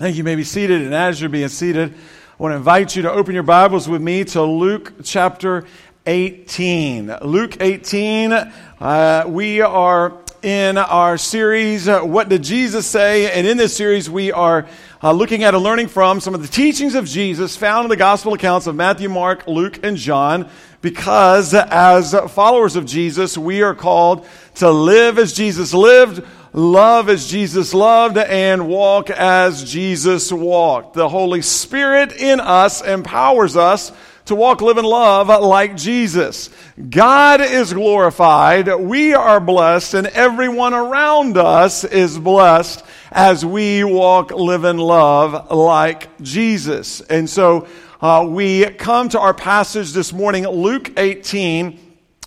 Thank you. you may be seated, and as you're being seated, I want to invite you to open your Bibles with me to Luke chapter 18. Luke 18, uh, we are in our series, uh, What Did Jesus Say? And in this series, we are uh, looking at and learning from some of the teachings of Jesus found in the gospel accounts of Matthew, Mark, Luke, and John. Because as followers of Jesus, we are called to live as Jesus lived love as Jesus loved, and walk as Jesus walked. The Holy Spirit in us empowers us to walk, live, and love like Jesus. God is glorified, we are blessed, and everyone around us is blessed as we walk, live, and love like Jesus. And so uh, we come to our passage this morning, Luke 18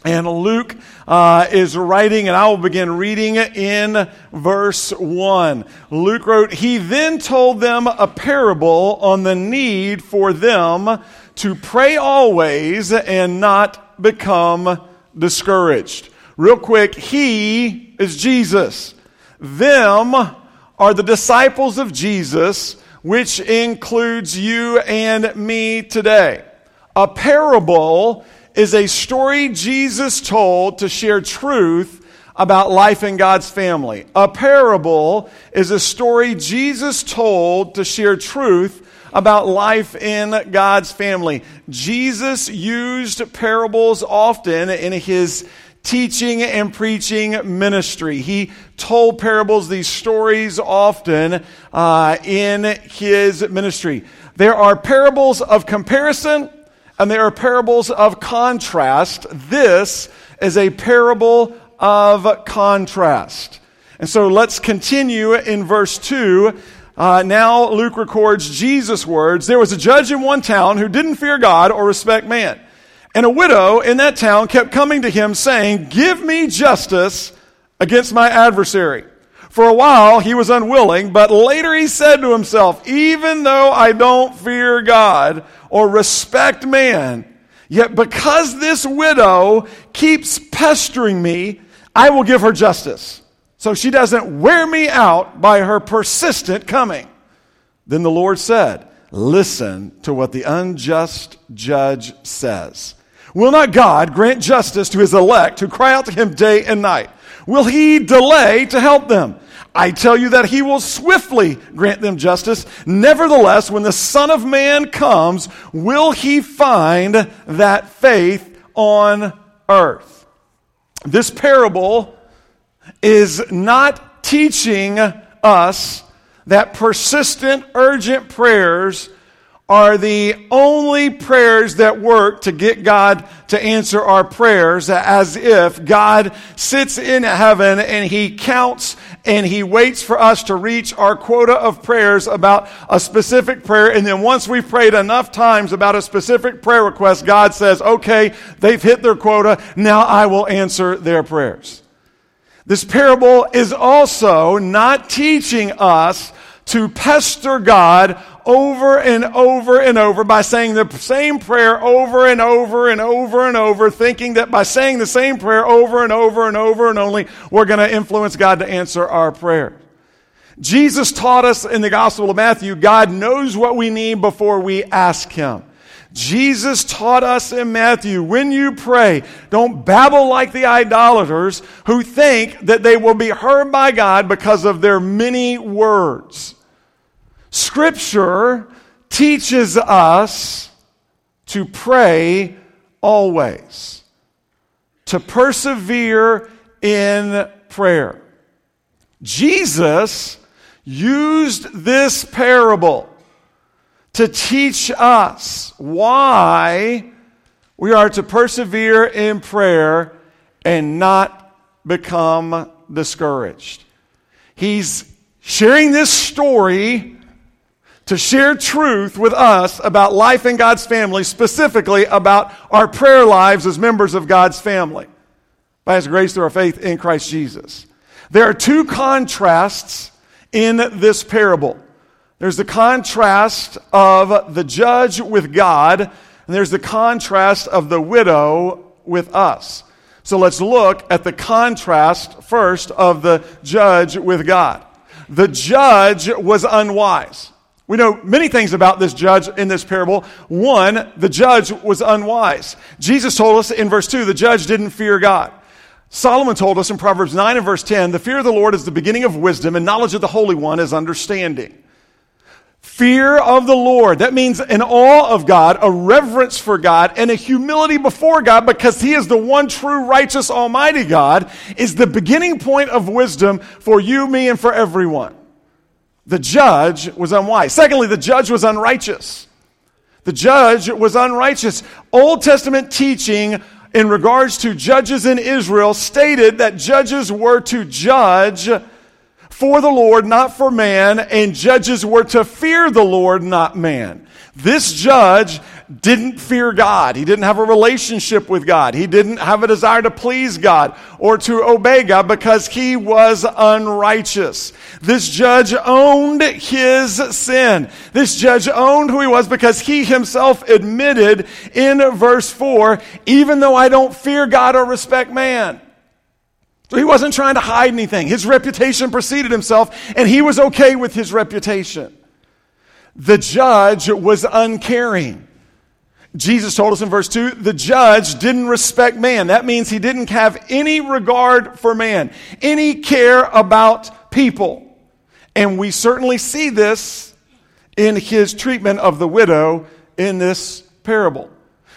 and Luke uh, is writing, and I will begin reading in verse 1. Luke wrote, He then told them a parable on the need for them to pray always and not become discouraged. Real quick, He is Jesus. Them are the disciples of Jesus, which includes you and me today. A parable is a story Jesus told to share truth about life in God's family. A parable is a story Jesus told to share truth about life in God's family. Jesus used parables often in his teaching and preaching ministry. He told parables, these stories often uh, in his ministry. There are parables of comparison and there are parables of contrast. This is a parable of contrast. And so let's continue in verse 2. Uh, now Luke records Jesus' words. There was a judge in one town who didn't fear God or respect man. And a widow in that town kept coming to him saying, Give me justice against my adversary. For a while he was unwilling, but later he said to himself, Even though I don't fear God or respect man, yet because this widow keeps pestering me, I will give her justice. So she doesn't wear me out by her persistent coming. Then the Lord said, Listen to what the unjust judge says. Will not God grant justice to his elect who cry out to him day and night? Will he delay to help them? I tell you that he will swiftly grant them justice. Nevertheless, when the Son of Man comes, will he find that faith on earth? This parable is not teaching us that persistent, urgent prayers are the only prayers that work to get God to answer our prayers as if God sits in heaven and he counts and he waits for us to reach our quota of prayers about a specific prayer. And then once we've prayed enough times about a specific prayer request, God says, okay, they've hit their quota. Now I will answer their prayers. This parable is also not teaching us to pester God over and over and over by saying the same prayer over and over and over and over, thinking that by saying the same prayer over and over and over and only, we're going to influence God to answer our prayer. Jesus taught us in the Gospel of Matthew, God knows what we need before we ask Him. Jesus taught us in Matthew, when you pray, don't babble like the idolaters who think that they will be heard by God because of their many words. Scripture teaches us to pray always, to persevere in prayer. Jesus used this parable to teach us why we are to persevere in prayer and not become discouraged. He's sharing this story to share truth with us about life in God's family, specifically about our prayer lives as members of God's family by His grace through our faith in Christ Jesus. There are two contrasts in this parable. There's the contrast of the judge with God, and there's the contrast of the widow with us. So let's look at the contrast first of the judge with God. The judge was unwise. We know many things about this judge in this parable. One, the judge was unwise. Jesus told us in verse 2 the judge didn't fear God. Solomon told us in Proverbs 9 and verse 10 the fear of the Lord is the beginning of wisdom, and knowledge of the Holy One is understanding. Fear of the Lord. That means an awe of God, a reverence for God, and a humility before God because He is the one true, righteous, almighty God, is the beginning point of wisdom for you, me, and for everyone. The judge was unwise. Secondly, the judge was unrighteous. The judge was unrighteous. Old Testament teaching in regards to judges in Israel stated that judges were to judge for the Lord, not for man, and judges were to fear the Lord, not man. This judge didn't fear God. He didn't have a relationship with God. He didn't have a desire to please God or to obey God because he was unrighteous. This judge owned his sin. This judge owned who he was because he himself admitted in verse 4 even though I don't fear God or respect man. So he wasn't trying to hide anything. His reputation preceded himself, and he was okay with his reputation. The judge was uncaring. Jesus told us in verse 2 the judge didn't respect man. That means he didn't have any regard for man, any care about people. And we certainly see this in his treatment of the widow in this parable.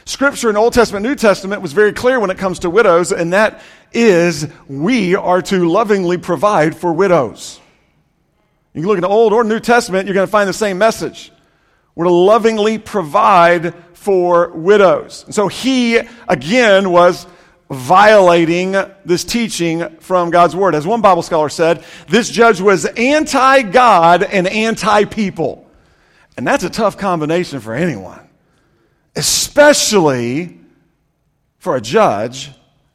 Scripture in Old Testament, New Testament was very clear when it comes to widows, and that is we are to lovingly provide for widows. You can look in the Old or New Testament, you're going to find the same message. We're to lovingly provide for widows. And so he, again, was violating this teaching from God's Word. As one Bible scholar said, this judge was anti God and anti people. And that's a tough combination for anyone especially for a judge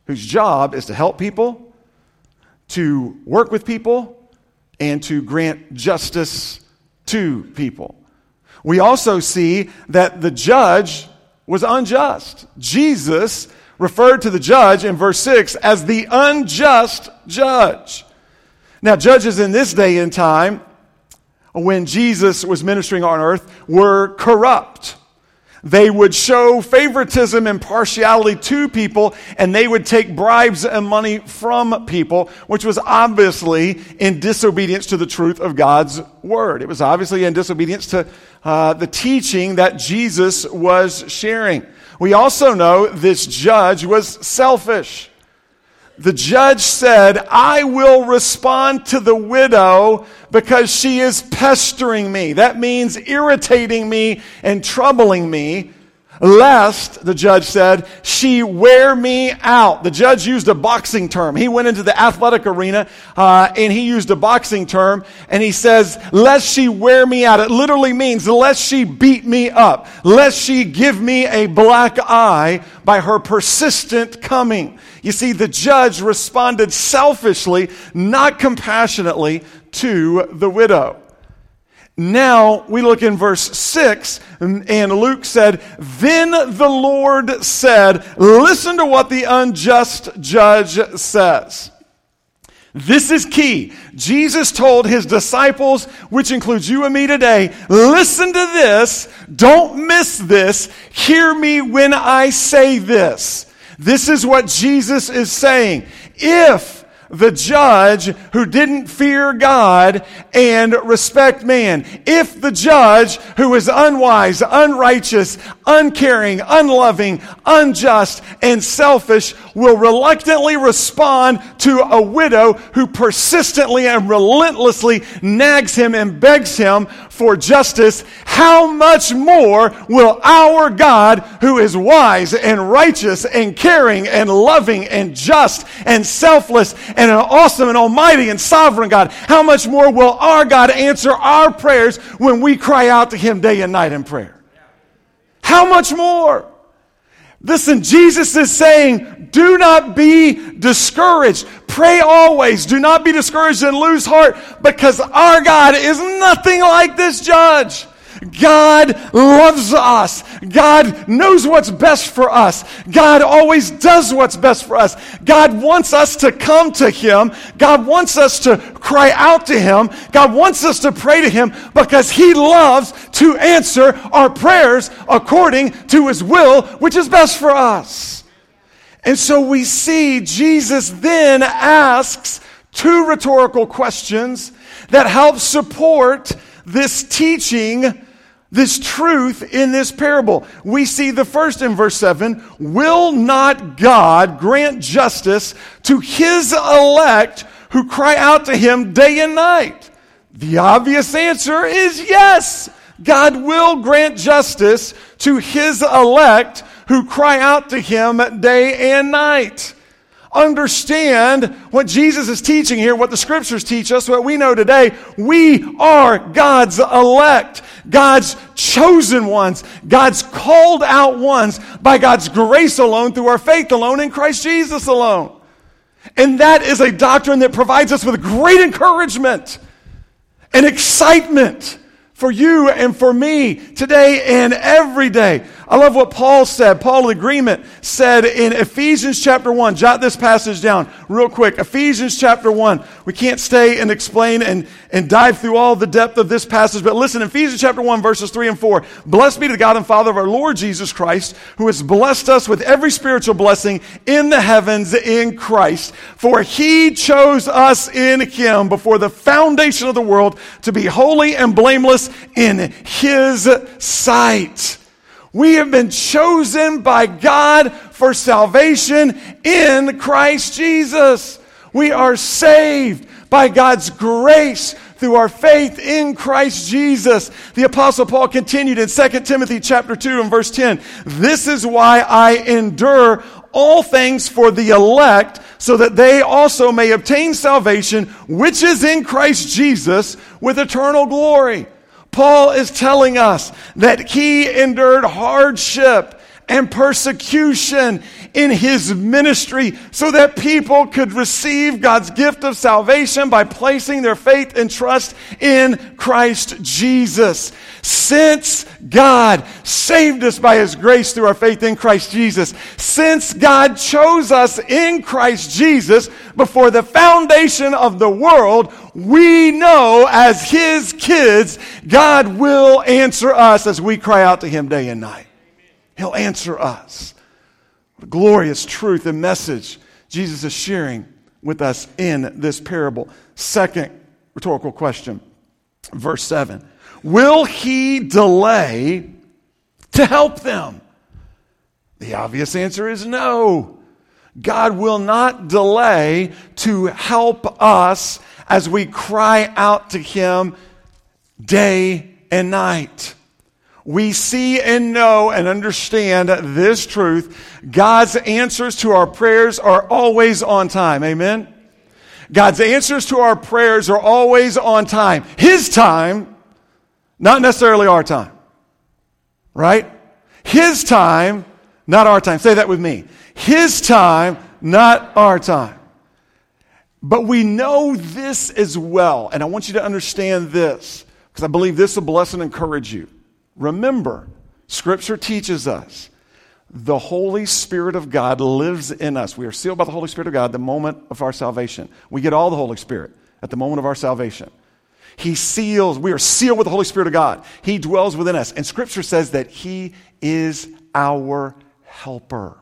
whose job is to help people, to work with people, and to grant justice to people. We also see that the judge was unjust. Jesus referred to the judge in verse 6 as the unjust judge. Now, judges in this day and time, when Jesus was ministering on earth, were corrupt. They would show favoritism and partiality to people, and they would take bribes and money from people, which was obviously in disobedience to the truth of God's word. It was obviously in disobedience to uh, the teaching that Jesus was sharing. We also know this judge was selfish. The judge said, I will respond to the widow because she is pestering me. That means irritating me and troubling me lest, the judge said, she wear me out. The judge used a boxing term. He went into the athletic arena uh, and he used a boxing term and he says, lest she wear me out. It literally means, lest she beat me up, lest she give me a black eye by her persistent coming. You see, the judge responded selfishly, not compassionately, to the widow. Now we look in verse 6, and Luke said, Then the Lord said, Listen to what the unjust judge says. This is key. Jesus told his disciples, which includes you and me today, listen to this. Don't miss this. Hear me when I say this. This is what Jesus is saying. If the judge who didn't fear God and respect man. If the judge who is unwise, unrighteous, uncaring, unloving, unjust, and selfish will reluctantly respond to a widow who persistently and relentlessly nags him and begs him for justice, how much more will our God, who is wise and righteous and caring and loving and just and selfless and an awesome and almighty and sovereign God, how much more will our God answer our prayers when we cry out to Him day and night in prayer? How much more? Listen, Jesus is saying, do not be discouraged. Pray always. Do not be discouraged and lose heart because our God is nothing like this judge. God loves us. God knows what's best for us. God always does what's best for us. God wants us to come to Him. God wants us to cry out to Him. God wants us to pray to Him because He loves to answer our prayers according to His will, which is best for us. And so we see Jesus then asks two rhetorical questions that help support this teaching, this truth in this parable. We see the first in verse 7 Will not God grant justice to his elect who cry out to him day and night? The obvious answer is yes. God will grant justice to his elect who cry out to him day and night understand what Jesus is teaching here, what the scriptures teach us, what we know today. We are God's elect, God's chosen ones, God's called out ones by God's grace alone, through our faith alone, in Christ Jesus alone. And that is a doctrine that provides us with great encouragement and excitement for you and for me today and every day. I love what Paul said. Paul, the agreement, said in Ephesians chapter 1. Jot this passage down real quick. Ephesians chapter 1. We can't stay and explain and, and dive through all the depth of this passage, but listen, Ephesians chapter 1, verses 3 and 4. Blessed be the God and Father of our Lord Jesus Christ, who has blessed us with every spiritual blessing in the heavens in Christ. For he chose us in him before the foundation of the world to be holy and blameless in His sight. We have been chosen by God for salvation in Christ Jesus. We are saved by God's grace through our faith in Christ Jesus. The apostle Paul continued in 2 Timothy chapter 2 and verse 10. This is why I endure all things for the elect so that they also may obtain salvation which is in Christ Jesus with eternal glory. Paul is telling us that he endured hardship and persecution in his ministry so that people could receive God's gift of salvation by placing their faith and trust in Christ Jesus. Since God saved us by his grace through our faith in Christ Jesus, since God chose us in Christ Jesus before the foundation of the world, we know as his kids, God will answer us as we cry out to him day and night. He'll answer us. A glorious truth and message Jesus is sharing with us in this parable. Second rhetorical question, verse 7. Will he delay to help them? The obvious answer is no. God will not delay to help us as we cry out to him day and night we see and know and understand this truth. God's answers to our prayers are always on time. Amen? God's answers to our prayers are always on time. His time, not necessarily our time. Right? His time, not our time. Say that with me. His time, not our time. But we know this as well, and I want you to understand this, because I believe this will bless and encourage you. Remember, Scripture teaches us the Holy Spirit of God lives in us. We are sealed by the Holy Spirit of God the moment of our salvation. We get all the Holy Spirit at the moment of our salvation. He seals, we are sealed with the Holy Spirit of God. He dwells within us. And Scripture says that He is our helper.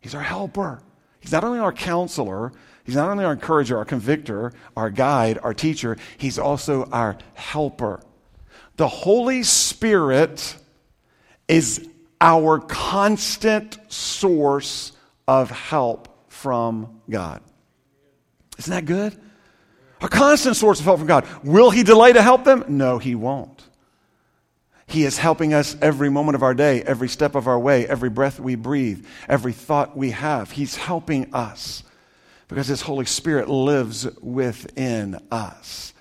He's our helper. He's not only our counselor, He's not only our encourager, our convictor, our guide, our teacher, He's also our helper. The Holy Spirit is our constant source of help from God. Isn't that good? A constant source of help from God. Will He delay to help them? No, He won't. He is helping us every moment of our day, every step of our way, every breath we breathe, every thought we have. He's helping us because His Holy Spirit lives within us.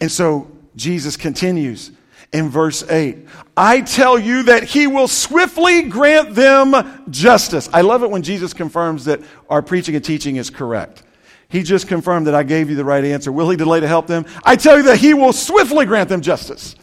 And so Jesus continues in verse 8. I tell you that he will swiftly grant them justice. I love it when Jesus confirms that our preaching and teaching is correct. He just confirmed that I gave you the right answer. Will he delay to help them? I tell you that he will swiftly grant them justice.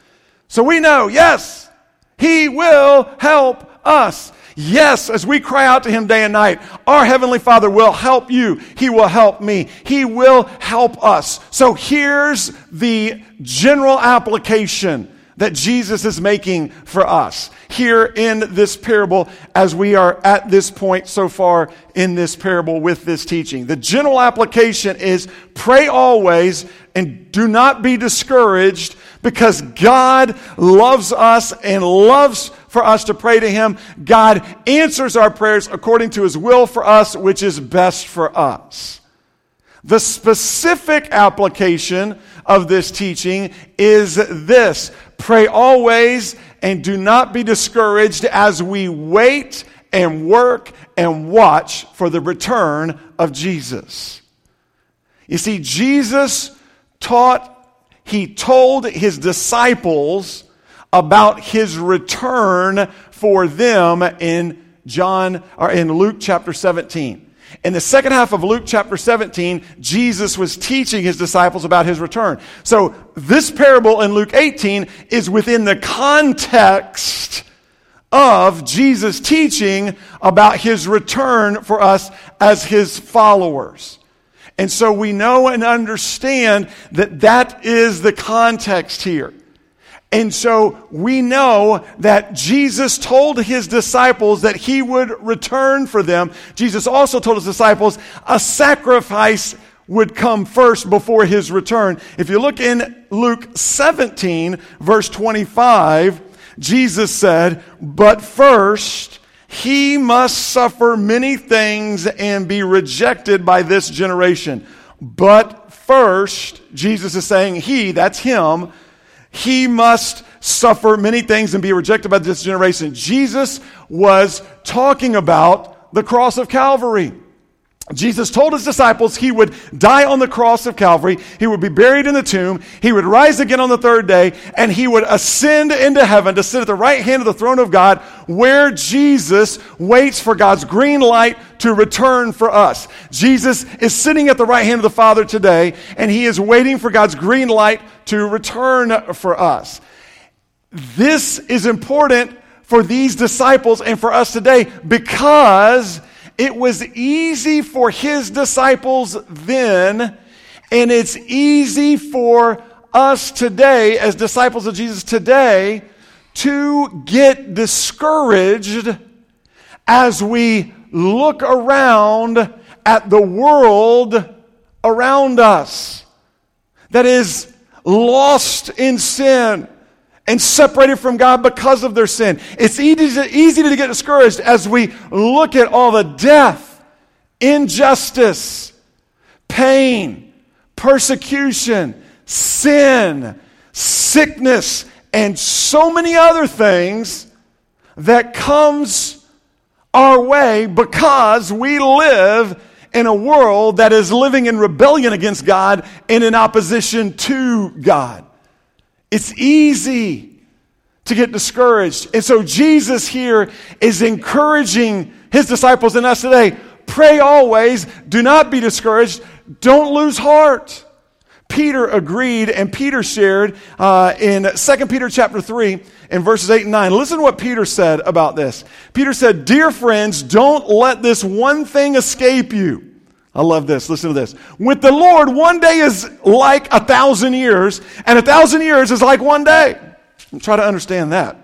So we know, yes, He will help us. Yes, as we cry out to Him day and night, our Heavenly Father will help you. He will help me. He will help us. So here's the general application that Jesus is making for us here in this parable as we are at this point so far in this parable with this teaching. The general application is pray always and do not be discouraged because God loves us and loves for us to pray to Him. God answers our prayers according to His will for us, which is best for us. The specific application of this teaching is this pray always and do not be discouraged as we wait and work and watch for the return of Jesus. You see, Jesus taught, he told his disciples about his return for them in John or in Luke chapter 17. In the second half of Luke chapter 17, Jesus was teaching his disciples about his return. So this parable in Luke 18 is within the context of Jesus teaching about his return for us as his followers. And so we know and understand that that is the context here. And so we know that Jesus told his disciples that he would return for them. Jesus also told his disciples a sacrifice would come first before his return. If you look in Luke 17, verse 25, Jesus said, But first, he must suffer many things and be rejected by this generation. But first, Jesus is saying, He, that's Him, he must suffer many things and be rejected by this generation. Jesus was talking about the cross of Calvary. Jesus told his disciples he would die on the cross of Calvary, he would be buried in the tomb, he would rise again on the third day, and he would ascend into heaven to sit at the right hand of the throne of God, where Jesus waits for God's green light to return for us. Jesus is sitting at the right hand of the Father today, and he is waiting for God's green light to return for us. This is important for these disciples and for us today because it was easy for his disciples then, and it's easy for us today, as disciples of Jesus today, to get discouraged as we look around at the world around us that is lost in sin and separated from God because of their sin. It's easy to, easy to get discouraged as we look at all the death, injustice, pain, persecution, sin, sickness, and so many other things that comes our way because we live in a world that is living in rebellion against God and in opposition to God. It's easy to get discouraged. And so Jesus here is encouraging his disciples and us today pray always, do not be discouraged, don't lose heart. Peter agreed, and Peter shared uh, in 2 Peter chapter 3 in verses 8 and 9. Listen to what Peter said about this. Peter said, Dear friends, don't let this one thing escape you I love this. Listen to this. With the Lord, one day is like a thousand years, and a thousand years is like one day. Try to understand that.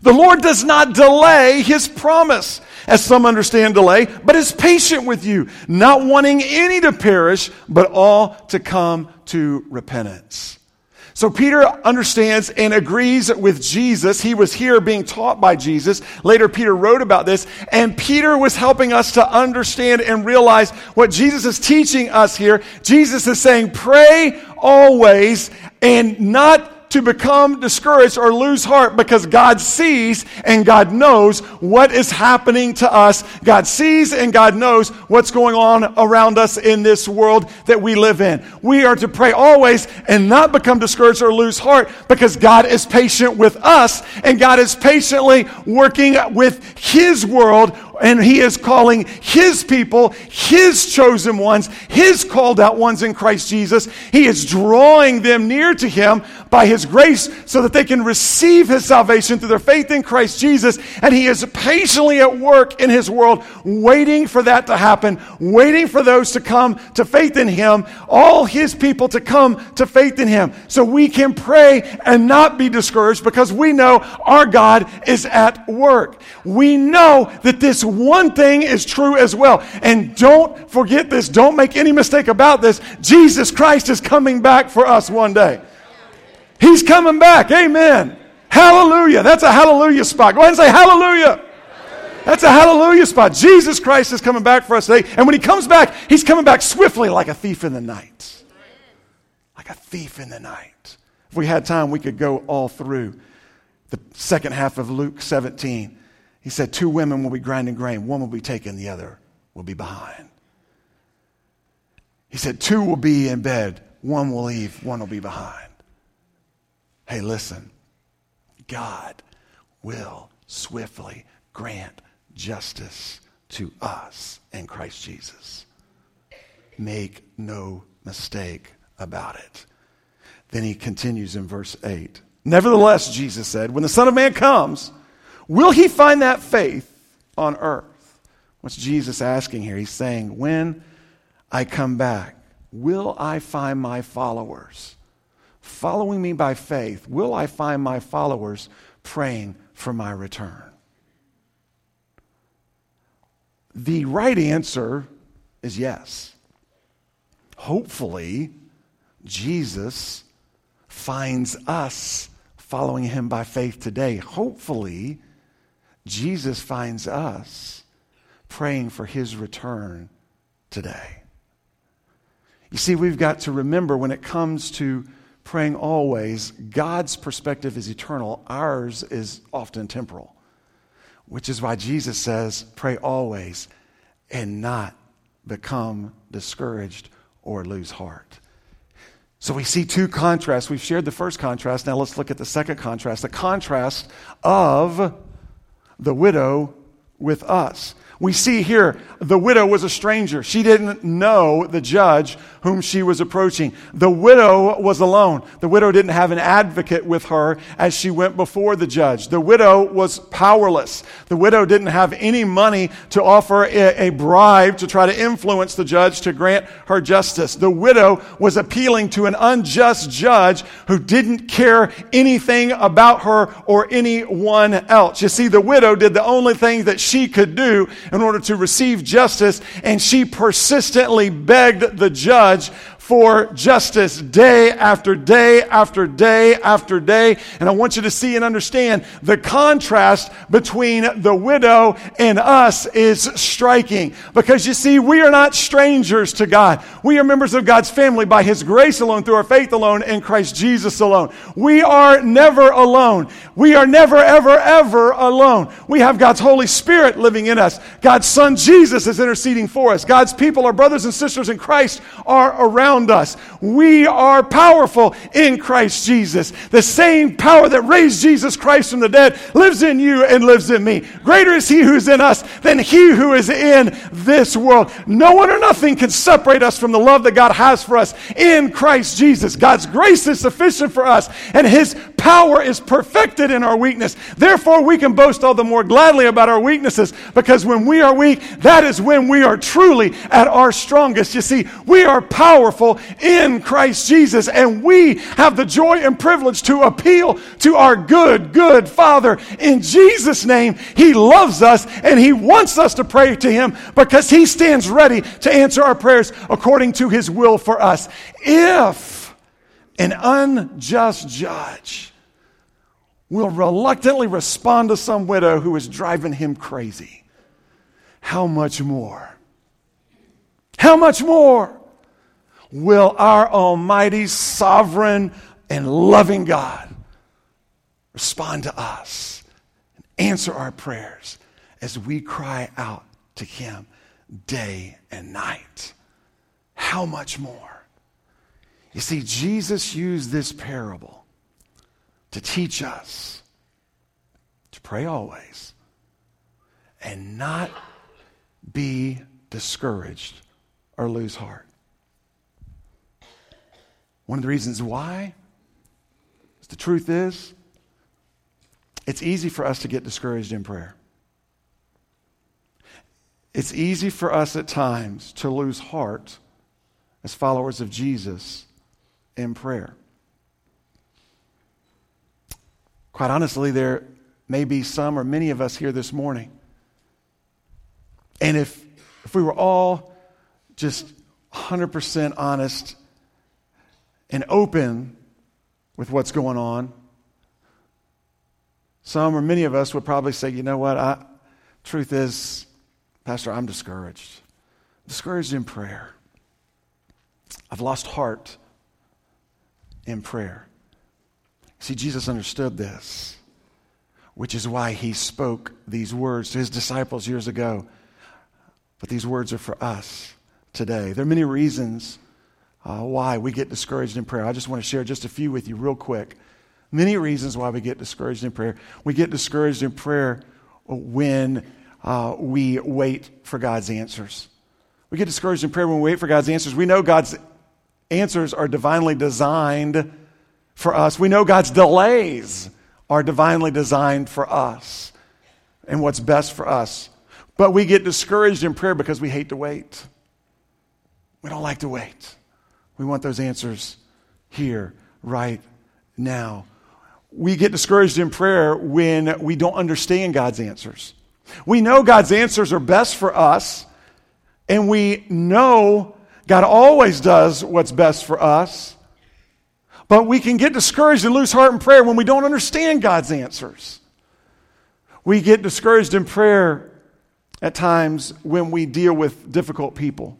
The Lord does not delay his promise, as some understand delay, but is patient with you, not wanting any to perish, but all to come to repentance. So Peter understands and agrees with Jesus. He was here being taught by Jesus. Later, Peter wrote about this, and Peter was helping us to understand and realize what Jesus is teaching us here. Jesus is saying, pray always and not to become discouraged or lose heart because God sees and God knows what is happening to us. God sees and God knows what's going on around us in this world that we live in. We are to pray always and not become discouraged or lose heart because God is patient with us and God is patiently working with His world and He is calling His people, His chosen ones, His called out ones in Christ Jesus. He is drawing them near to Him by His grace so that they can receive His salvation through their faith in Christ Jesus. And He is patiently at work in His world, waiting for that to happen, waiting for those to come to faith in Him, all His people to come to faith in Him. So we can pray and not be discouraged because we know our God is at work. We know that this one thing is true as well. And don't forget this, don't make any mistake about this. Jesus Christ is coming back for us one day. He's coming back. Amen. Hallelujah. That's a hallelujah spot. Go ahead and say hallelujah. That's a hallelujah spot. Jesus Christ is coming back for us today. And when he comes back, he's coming back swiftly like a thief in the night. Like a thief in the night. If we had time, we could go all through the second half of Luke 17. He said, Two women will be grinding grain, one will be taken, the other will be behind. He said, Two will be in bed, one will leave, one will be behind. Hey, listen, God will swiftly grant justice to us in Christ Jesus. Make no mistake about it. Then he continues in verse 8. Nevertheless, Jesus said, when the Son of Man comes, will he find that faith on earth? What's Jesus asking here? He's saying, when I come back, will I find my followers following me by faith? Will I find my followers praying for my return? The right answer is yes. Hopefully, Jesus finds us following him by faith today. Hopefully, Jesus finds us praying for his return today. You see, we've got to remember when it comes to praying always, God's perspective is eternal, ours is often temporal, which is why Jesus says, pray always and not become discouraged or lose heart. So we see two contrasts. We've shared the first contrast. Now let's look at the second contrast the contrast of the widow with us. We see here the widow was a stranger. She didn't know the judge whom she was approaching. The widow was alone. The widow didn't have an advocate with her as she went before the judge. The widow was powerless. The widow didn't have any money to offer a, a bribe to try to influence the judge to grant her justice. The widow was appealing to an unjust judge who didn't care anything about her or anyone else. You see, the widow did the only thing that she could do in order to receive justice, and she persistently begged the judge for justice day after day after day after day. And I want you to see and understand the contrast between the widow and us is striking. Because you see, we are not strangers to God. We are members of God's family by His grace alone, through our faith alone, in Christ Jesus alone. We are never alone. We are never, ever, ever alone. We have God's Holy Spirit living in us. God's Son Jesus is interceding for us. God's people, our brothers and sisters in Christ, are around around us. We are powerful in Christ Jesus. The same power that raised Jesus Christ from the dead lives in you and lives in me. Greater is He who's in us than He who is in this world. No one or nothing can separate us from the love that God has for us in Christ Jesus. God's grace is sufficient for us, and His power is perfected in our weakness. Therefore, we can boast all the more gladly about our weaknesses because when we are weak, that is when we are truly at our strongest. You see, we are powerful powerful in Christ Jesus. And we have the joy and privilege to appeal to our good, good Father. In Jesus' name, He loves us and He wants us to pray to Him because He stands ready to answer our prayers according to His will for us. If an unjust judge will reluctantly respond to some widow who is driving him crazy, how much more? How much more will our Almighty, sovereign, and loving God respond to us and answer our prayers as we cry out to Him day and night. How much more? You see, Jesus used this parable to teach us to pray always and not be discouraged or lose heart. One of the reasons why, is the truth is, it's easy for us to get discouraged in prayer. It's easy for us at times to lose heart as followers of Jesus in prayer. Quite honestly, there may be some or many of us here this morning. And if, if we were all just 100% honest and open with what's going on, some or many of us would probably say, you know what, I, truth is, Pastor, I'm discouraged. Discouraged in prayer. I've lost heart in prayer. See, Jesus understood this, which is why he spoke these words to his disciples years ago. But these words are for us today. There are many reasons uh, why we get discouraged in prayer. I just want to share just a few with you, real quick. Many reasons why we get discouraged in prayer. We get discouraged in prayer when uh, we wait for God's answers. We get discouraged in prayer when we wait for God's answers. We know God's answers are divinely designed for us. We know God's delays are divinely designed for us and what's best for us. But we get discouraged in prayer because we hate to wait. We don't like to wait. We want those answers here, right now. We get discouraged in prayer when we don't understand God's answers. We know God's answers are best for us, and we know God always does what's best for us. But we can get discouraged and lose heart in prayer when we don't understand God's answers. We get discouraged in prayer at times when we deal with difficult people.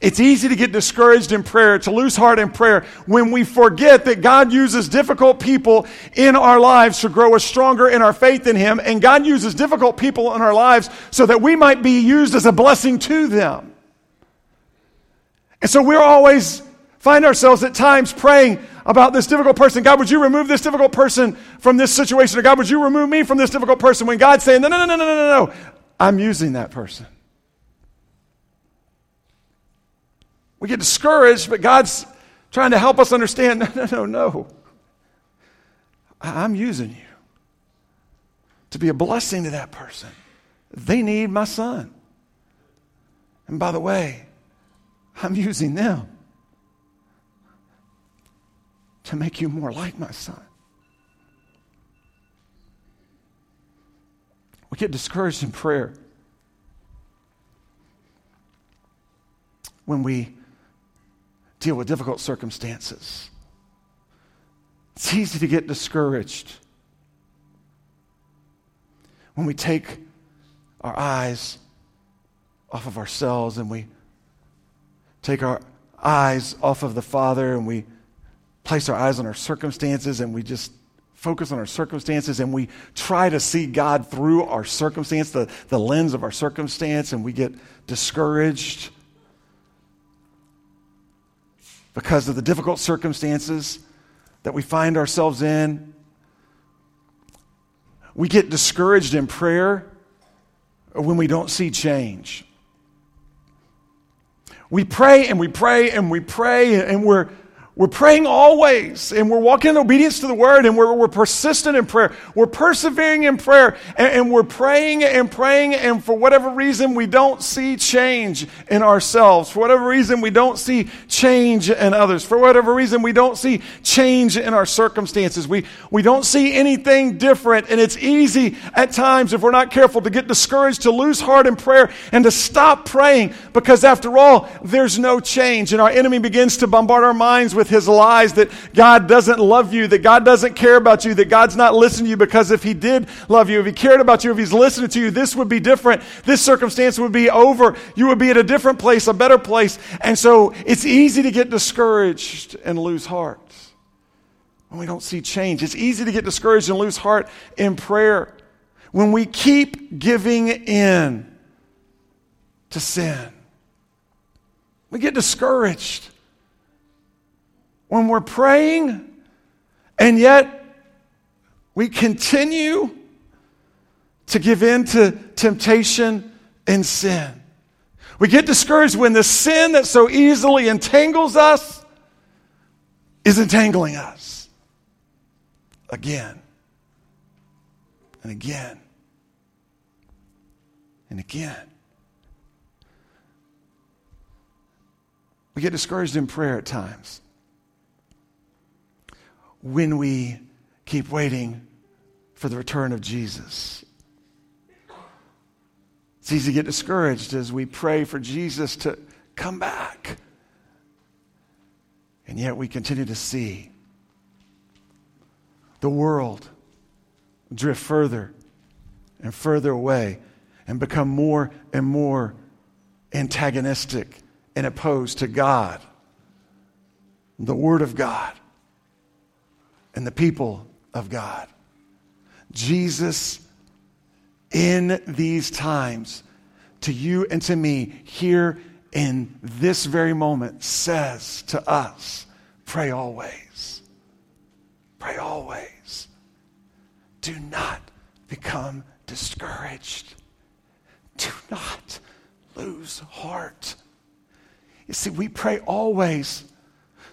It's easy to get discouraged in prayer, to lose heart in prayer, when we forget that God uses difficult people in our lives to grow us stronger in our faith in Him, and God uses difficult people in our lives so that we might be used as a blessing to them. And so we're always find ourselves at times praying about this difficult person. God, would you remove this difficult person from this situation? Or God, would you remove me from this difficult person? When God's saying, no, no, no, no, no, no, no. I'm using that person. We get discouraged, but God's trying to help us understand no, no, no, no. I'm using you to be a blessing to that person. They need my son. And by the way, I'm using them to make you more like my son. We get discouraged in prayer when we deal with difficult circumstances. It's easy to get discouraged when we take our eyes off of ourselves and we take our eyes off of the Father and we place our eyes on our circumstances and we just focus on our circumstances and we try to see God through our circumstance, the, the lens of our circumstance, and we get discouraged because of the difficult circumstances that we find ourselves in. We get discouraged in prayer when we don't see change. We pray and we pray and we pray and we're we're praying always, and we're walking in obedience to the word, and we're, we're persistent in prayer. We're persevering in prayer, and, and, we're praying and praying, and for whatever reason, we don't see change in ourselves. For whatever reason, we don't see change in others. For whatever reason, we don't see change in our circumstances. We, we don't see anything different, and it's easy at times, if we're not careful, to get discouraged, to lose heart in prayer, and to stop praying, because after all, there's no change, and our enemy begins to bombard our minds with with his lies that God doesn't love you, that God doesn't care about you, that God's not listening to you because if he did love you, if he cared about you, if he's listening to you, this would be different. This circumstance would be over. You would be at a different place, a better place. And so it's easy to get discouraged and lose heart when we don't see change. It's easy to get discouraged and lose heart in prayer when we keep giving in to sin. We get discouraged when we're praying and yet we continue to give in to temptation and sin. We get discouraged when the sin that so easily entangles us is entangling us again and again and again. We get discouraged in prayer at times when we keep waiting for the return of Jesus. It's easy to get discouraged as we pray for Jesus to come back. And yet we continue to see the world drift further and further away and become more and more antagonistic and opposed to God, the Word of God, and the people of God. Jesus, in these times, to you and to me, here in this very moment, says to us pray always. Pray always. Do not become discouraged. Do not lose heart. You see, we pray always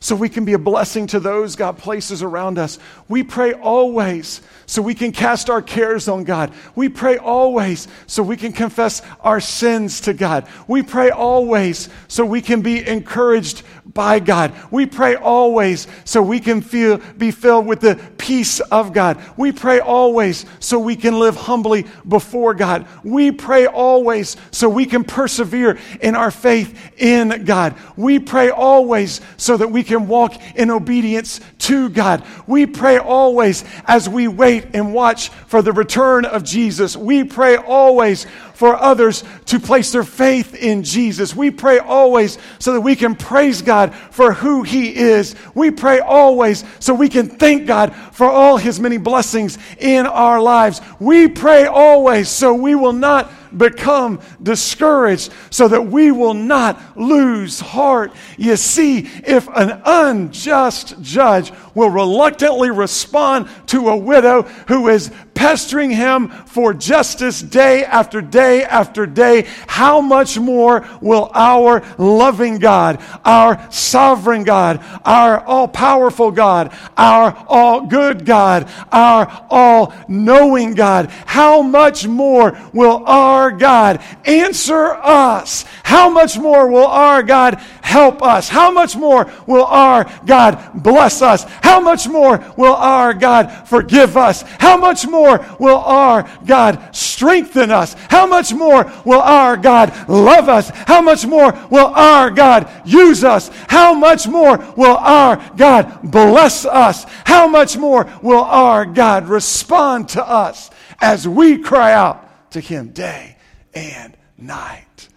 so we can be a blessing to those God places around us. We pray always so we can cast our cares on God. We pray always so we can confess our sins to God. We pray always so we can be encouraged by God. We pray always so we can feel, be filled with the peace of God. We pray always so we can live humbly before God. We pray always so we can persevere in our faith in God. We pray always so that we can walk in obedience to God. We pray always as we wait and watch for the return of Jesus. We pray always for others to place their faith in Jesus. We pray always so that we can praise God for who He is. We pray always so we can thank God for all His many blessings in our lives. We pray always so we will not become discouraged so that we will not lose heart. You see, if an unjust judge will reluctantly respond to a widow who is pestering him for justice day after day after day, how much more will our loving God, our sovereign God, our all powerful God, our all good God, our all knowing God, how much more will our God answer us? How much more will our God help us? How much more will our God bless us? How much more will our God forgive us? How much more will our God strengthen us? How much more will our God love us? How much more will our God use us? How much more will our God bless us? How much more will our God respond to us as we cry out to Him day and night?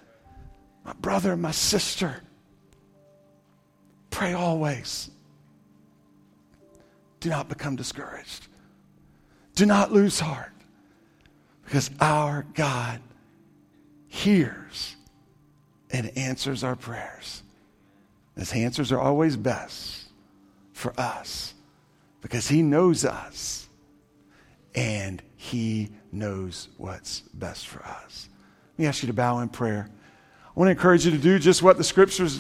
My brother, my sister, pray always. Do not become discouraged. Do not lose heart because our God hears and answers our prayers. His answers are always best for us because He knows us and He knows what's best for us. Let me ask you to bow in prayer. I want to encourage you to do just what the scriptures